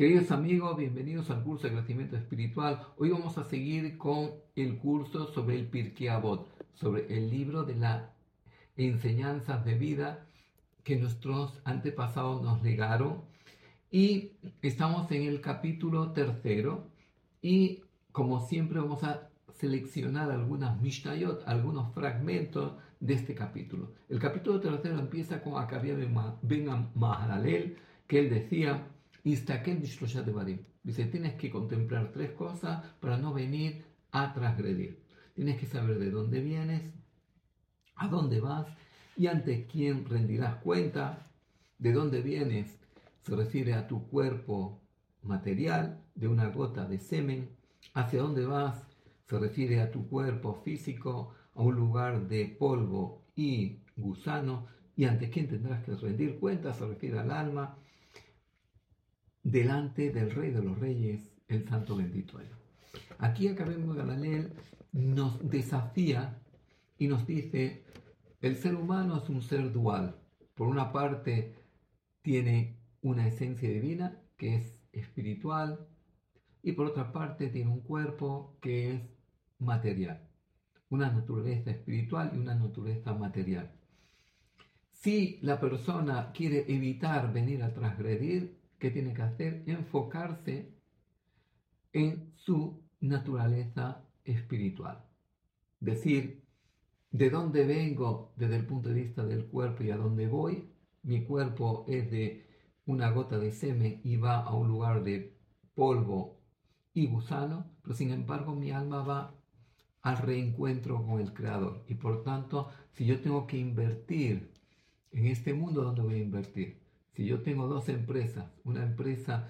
Queridos amigos, bienvenidos al curso de crecimiento espiritual. Hoy vamos a seguir con el curso sobre el Pirkei Avot, sobre el libro de las enseñanzas de vida que nuestros antepasados nos legaron. Y estamos en el capítulo tercero y como siempre vamos a seleccionar algunas Mishnayot, algunos fragmentos de este capítulo. El capítulo tercero empieza con Akabia ben Mahalalel, que él decía, Dice, tienes que contemplar tres cosas para no venir a transgredir. Tienes que saber de dónde vienes, a dónde vas y ante quién rendirás cuenta. De dónde vienes se refiere a tu cuerpo material, de una gota de semen. Hacia dónde vas se refiere a tu cuerpo físico, a un lugar de polvo y gusano. Y ante quién tendrás que rendir cuenta se refiere al alma delante del Rey de los Reyes, el Santo Bendito Él. Aquí acabemos Galalel nos desafía y nos dice, el ser humano es un ser dual. Por una parte tiene una esencia divina que es espiritual y por otra parte tiene un cuerpo que es material. Una naturaleza espiritual y una naturaleza material. Si la persona quiere evitar venir a transgredir, ¿Qué tiene que hacer? Enfocarse en su naturaleza espiritual. Decir, de dónde vengo desde el punto de vista del cuerpo y a dónde voy. Mi cuerpo es de una gota de semen y va a un lugar de polvo y gusano, pero sin embargo mi alma va al reencuentro con el Creador. Y por tanto, si yo tengo que invertir en este mundo, ¿dónde voy a invertir? Si yo tengo dos empresas, una empresa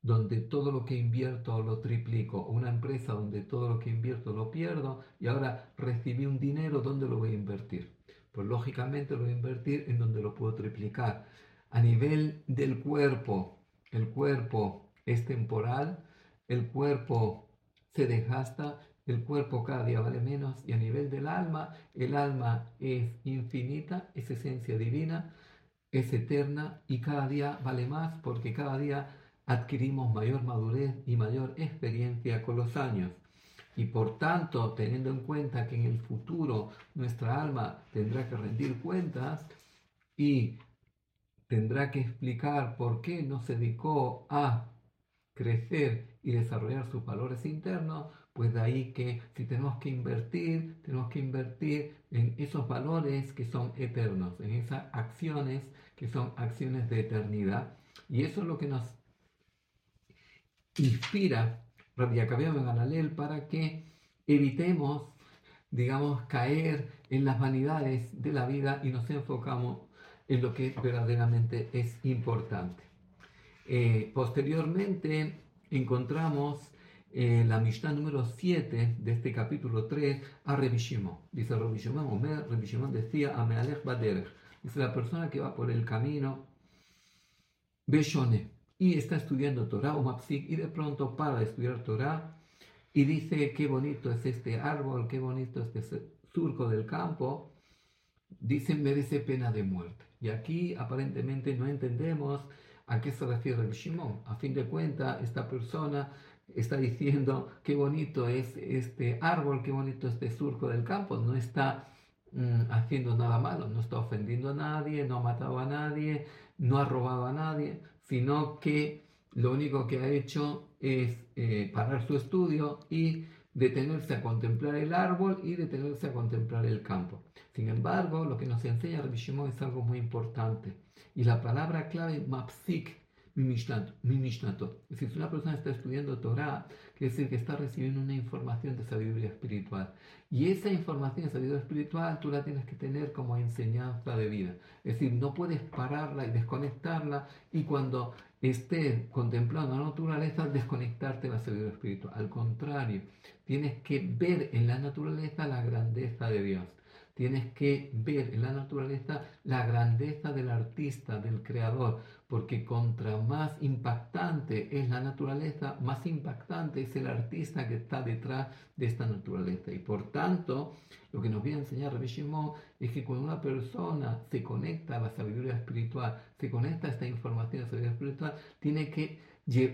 donde todo lo que invierto lo triplico, una empresa donde todo lo que invierto lo pierdo, y ahora recibí un dinero, ¿dónde lo voy a invertir? Pues lógicamente lo voy a invertir en donde lo puedo triplicar. A nivel del cuerpo, el cuerpo es temporal, el cuerpo se desgasta, el cuerpo cada día vale menos, y a nivel del alma, el alma es infinita, es esencia divina, es eterna y cada día vale más porque cada día adquirimos mayor madurez y mayor experiencia con los años. Y por tanto, teniendo en cuenta que en el futuro nuestra alma tendrá que rendir cuentas y tendrá que explicar por qué no se dedicó a crecer y desarrollar sus valores internos, pues de ahí que si tenemos que invertir, tenemos que invertir en esos valores que son eternos, en esas acciones que son acciones de eternidad. Y eso es lo que nos inspira Rabbi en para que evitemos, digamos, caer en las vanidades de la vida y nos enfocamos en lo que verdaderamente es importante. Eh, posteriormente encontramos eh, la Mishnah número 7 de este capítulo 3 a Rebi Dice Rebi Shimon, Omer, decía a Mealech Baderech Dice la persona que va por el camino, Beshone, y está estudiando Torah o Mapsik, y de pronto para de estudiar Torah y dice, qué bonito es este árbol, qué bonito es este surco del campo, dice, merece pena de muerte. Y aquí aparentemente no entendemos a qué se refiere el Shimon. A fin de cuentas, esta persona está diciendo, qué bonito es este árbol, qué bonito este surco del campo, no está Mm, haciendo nada malo, no está ofendiendo a nadie, no ha matado a nadie, no ha robado a nadie, sino que lo único que ha hecho es eh, parar su estudio y detenerse a contemplar el árbol y detenerse a contemplar el campo. Sin embargo, lo que nos enseña Rabbi es algo muy importante. Y la palabra clave mapsik mi Mishnato. Es decir, si una persona está estudiando Torah, quiere decir que está recibiendo una información de sabiduría espiritual. Y esa información de sabiduría espiritual tú la tienes que tener como enseñanza de vida. Es decir, no puedes pararla y desconectarla y cuando estés contemplando la naturaleza, desconectarte de la sabiduría espiritual. Al contrario, tienes que ver en la naturaleza la grandeza de Dios. Tienes que ver en la naturaleza la grandeza del artista, del creador, porque contra más impactante es la naturaleza, más impactante es el artista que está detrás de esta naturaleza. Y por tanto, lo que nos viene a enseñar Rabbi Shimon es que cuando una persona se conecta a la sabiduría espiritual, se conecta a esta información de sabiduría espiritual, tiene que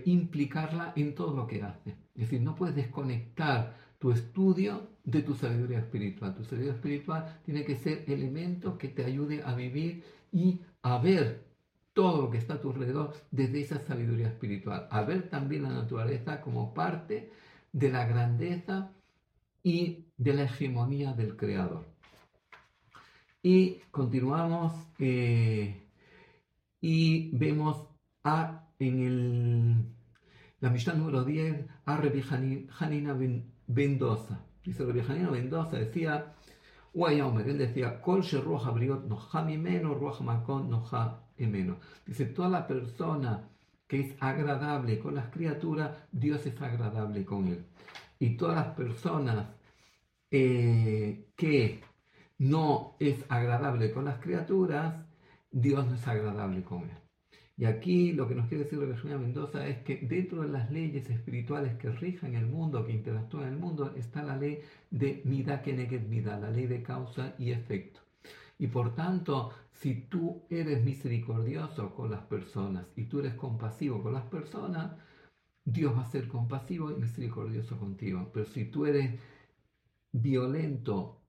implicarla en todo lo que hace. Es decir, no puedes desconectar tu estudio de tu sabiduría espiritual. Tu sabiduría espiritual tiene que ser elemento que te ayude a vivir y a ver todo lo que está a tu alrededor desde esa sabiduría espiritual, a ver también la naturaleza como parte de la grandeza y de la hegemonía del Creador. Y continuamos eh, y vemos a, en el, la Mishnah número 10 a Rebi Hanina Mendoza. Dice Rebi Hanina Mendoza, decía, él decía, Kol Briot Noja Mimeno, Ruach Makon Noja Emeno. Dice, toda la persona que es agradable con las criaturas, Dios es agradable con él. Y todas las personas eh, que no es agradable con las criaturas, Dios no es agradable con él. Y aquí lo que nos quiere decir Rebecía Mendoza es que dentro de las leyes espirituales que rigen el mundo, que interactúan en el mundo, está la ley de Mida Keneged Mida, la ley de causa y efecto. Y por tanto, si tú eres misericordioso con las personas y tú eres compasivo con las personas, Dios va a ser compasivo y misericordioso contigo. Pero si tú eres violento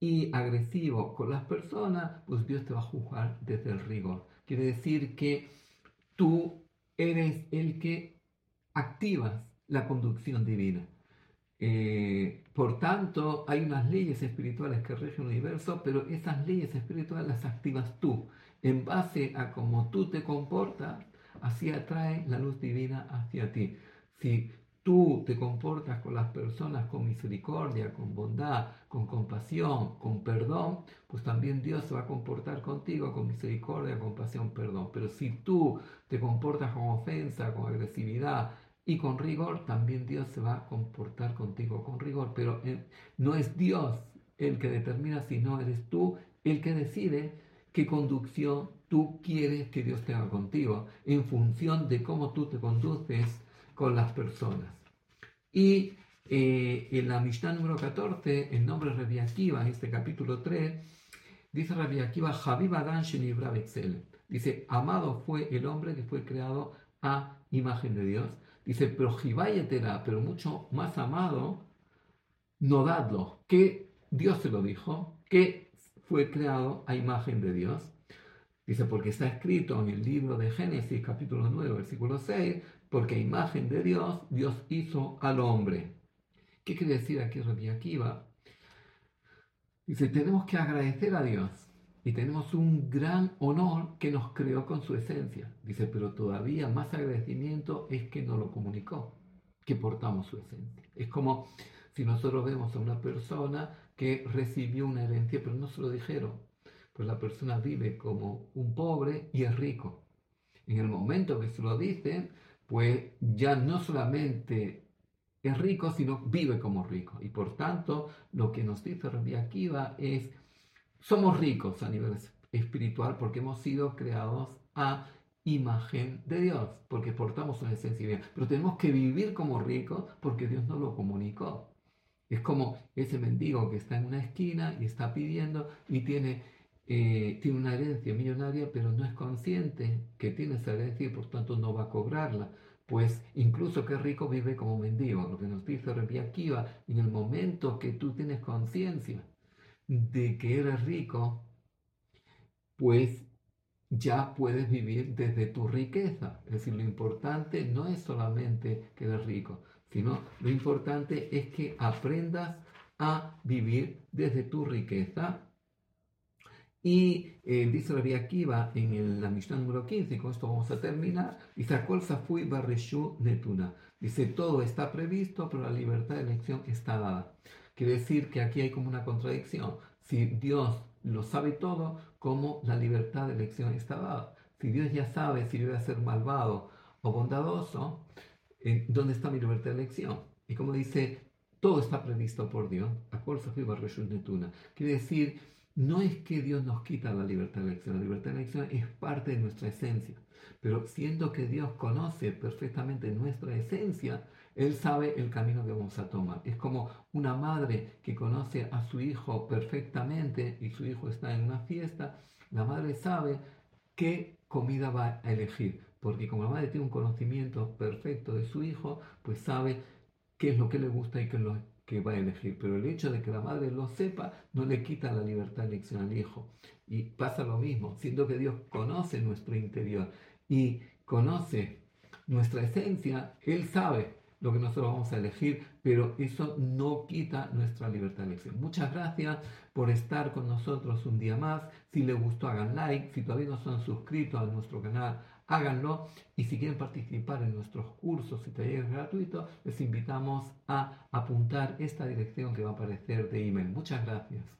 y agresivo con las personas, pues Dios te va a juzgar desde el rigor. Quiere decir que tú eres el que activas la conducción divina. Eh, por tanto, hay unas leyes espirituales que rigen el universo, pero esas leyes espirituales las activas tú. En base a cómo tú te comportas, así atrae la luz divina hacia ti. Si tú te comportas con las personas con misericordia, con bondad, con compasión, con perdón, pues también Dios se va a comportar contigo con misericordia, compasión, perdón. Pero si tú te comportas con ofensa, con agresividad y con rigor, también Dios se va a comportar contigo con rigor. Pero eh, no es Dios el que determina, sino eres tú el que decide qué conducción tú quieres que Dios tenga contigo en función de cómo tú te conduces con las personas. Y eh, en la Mishnah número 14, el nombre Rabbi Akiva, en este capítulo 3, dice Rabbi Akiva, Habib Adan Dice, amado fue el hombre que fue creado a imagen de Dios. Dice, pero Jibayetera, pero mucho más amado, no dadlo, que Dios se lo dijo, que fue creado a imagen de Dios. Dice, porque está escrito en el libro de Génesis, capítulo 9, versículo 6, porque a imagen de Dios, Dios hizo al hombre. ¿Qué quiere decir aquí Akiva? Dice, tenemos que agradecer a Dios y tenemos un gran honor que nos creó con su esencia. Dice, pero todavía más agradecimiento es que nos lo comunicó, que portamos su esencia. Es como si nosotros vemos a una persona que recibió una herencia, pero no se lo dijeron. Pues la persona vive como un pobre y es rico. En el momento que se lo dicen, pues ya no solamente es rico, sino vive como rico. Y por tanto, lo que nos dice Rabbi Akiva es, somos ricos a nivel espiritual porque hemos sido creados a imagen de Dios, porque portamos una esencia divina. Pero tenemos que vivir como ricos porque Dios nos lo comunicó. Es como ese mendigo que está en una esquina y está pidiendo y tiene eh, tiene una herencia millonaria, pero no es consciente que tiene esa herencia y por tanto no va a cobrarla. Pues incluso que rico vive como mendigo. Lo que nos dice Rabbi en el momento que tú tienes conciencia de que eres rico, pues ya puedes vivir desde tu riqueza. Es decir, lo importante no es solamente que eres rico, sino lo importante es que aprendas a vivir desde tu riqueza y eh, dice Rabbi Akiva en la Mishnah número 15, y con esto vamos a terminar, dice, Safui Barreshu Netuna. Dice, todo está previsto, pero la libertad de elección está dada. Quiere decir que aquí hay como una contradicción. Si Dios lo sabe todo, ¿cómo la libertad de elección está dada? Si Dios ya sabe si yo voy a ser malvado o bondadoso, ¿dónde está mi libertad de elección? Y como dice, todo está previsto por Dios. Quiere decir no es que Dios nos quita la libertad de elección, la libertad de elección es parte de nuestra esencia, pero siendo que Dios conoce perfectamente nuestra esencia, Él sabe el camino que vamos a tomar. Es como una madre que conoce a su hijo perfectamente y su hijo está en una fiesta, la madre sabe qué comida va a elegir, porque como la madre tiene un conocimiento perfecto de su hijo, pues sabe qué es lo que le gusta y qué es lo que va a elegir. Pero el hecho de que la madre lo sepa no le quita la libertad de elección al hijo. Y pasa lo mismo, siendo que Dios conoce nuestro interior y conoce nuestra esencia, Él sabe lo que nosotros vamos a elegir, pero eso no quita nuestra libertad de elección. Muchas gracias por estar con nosotros un día más. Si les gustó, hagan like. Si todavía no son suscritos a nuestro canal, háganlo. Y si quieren participar en nuestros cursos y talleres gratuitos, les invitamos a apuntar esta dirección que va a aparecer de email. Muchas gracias.